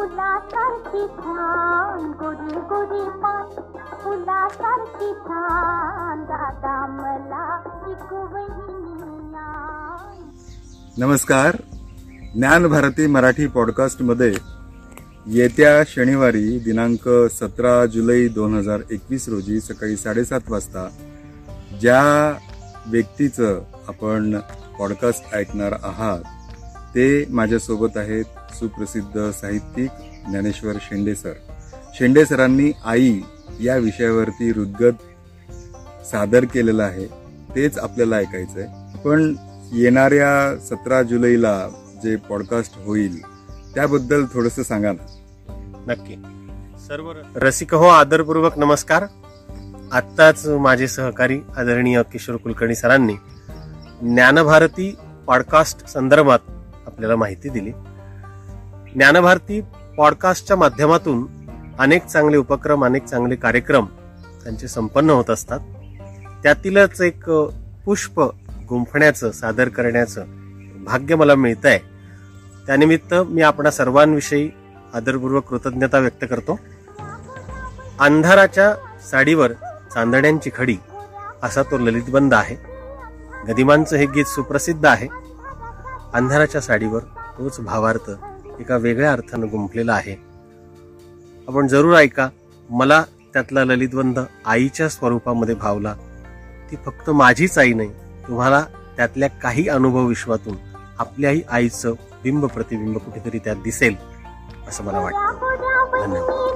फुलासारखी छान गोरी गोरी पान. फुलासारखी छान दादा मला एक नमस्कार. ज्ञान भारती मराठी पॉडकास्टमध्ये येत्या शनिवारी दिनांक सतरा जुलै दोन हजार एकवीस रोजी सकाळी साडेसात वाजता ज्या व्यक्तीचं आपण पॉडकास्ट ऐकणार आहात ते माझ्यासोबत आहेत सुप्रसिद्ध साहित्यिक ज्ञानेश्वर शेंडे सर. शेंडे सरांनी आई या विषयावरती रुद्गत सादर केलेलं आहे तेच आपल्याला ऐकायचंय. पण येणाऱ्या सतरा जुलैला जे पॉडकास्ट होईल त्याबद्दल थोडस सांगा ना. नक्की. सर्व रसिक हो आदरपूर्वक नमस्कार. आत्ताच माझे सहकारी आदरणीय किशोर कुलकर्णी सरांनी ज्ञानभारती पॉडकास्ट संदर्भात आपल्याला माहिती दिली. ज्ञानभारती पॉडकास्टच्या माध्यमातून अनेक चांगले उपक्रम अनेक चांगले कार्यक्रम त्यांचे संपन्न होत असतात. त्यातीलच एक पुष्प गुंफण्याचं सादर करण्याचं भाग्य मला मिळत आहे त्यानिमित्त मी आपणा सर्वांविषयी आदरपूर्वक कृतज्ञता व्यक्त करतो. अंधाराच्या साडीवर चांदण्यांची खडी असा तो ललितबंद आहे. गदिमांचं हे गीत सुप्रसिद्ध आहे. अंधाराच्या साडीवर तोच भावार्थ एका वेगळ्या अर्थानं गुंफलेलं आहे. आपण जरूर ऐका मला त्यातला ललितबंध आईच्या स्वरूपामध्ये भावला. ती फक्त माझीच आई नाही तुम्हाला त्यातल्या काही अनुभव विश्वातून आपल्याही आईचं बिंब प्रतिबिंब कुठेतरी त्यात दिसेल असं मला वाटतं. धन्यवाद.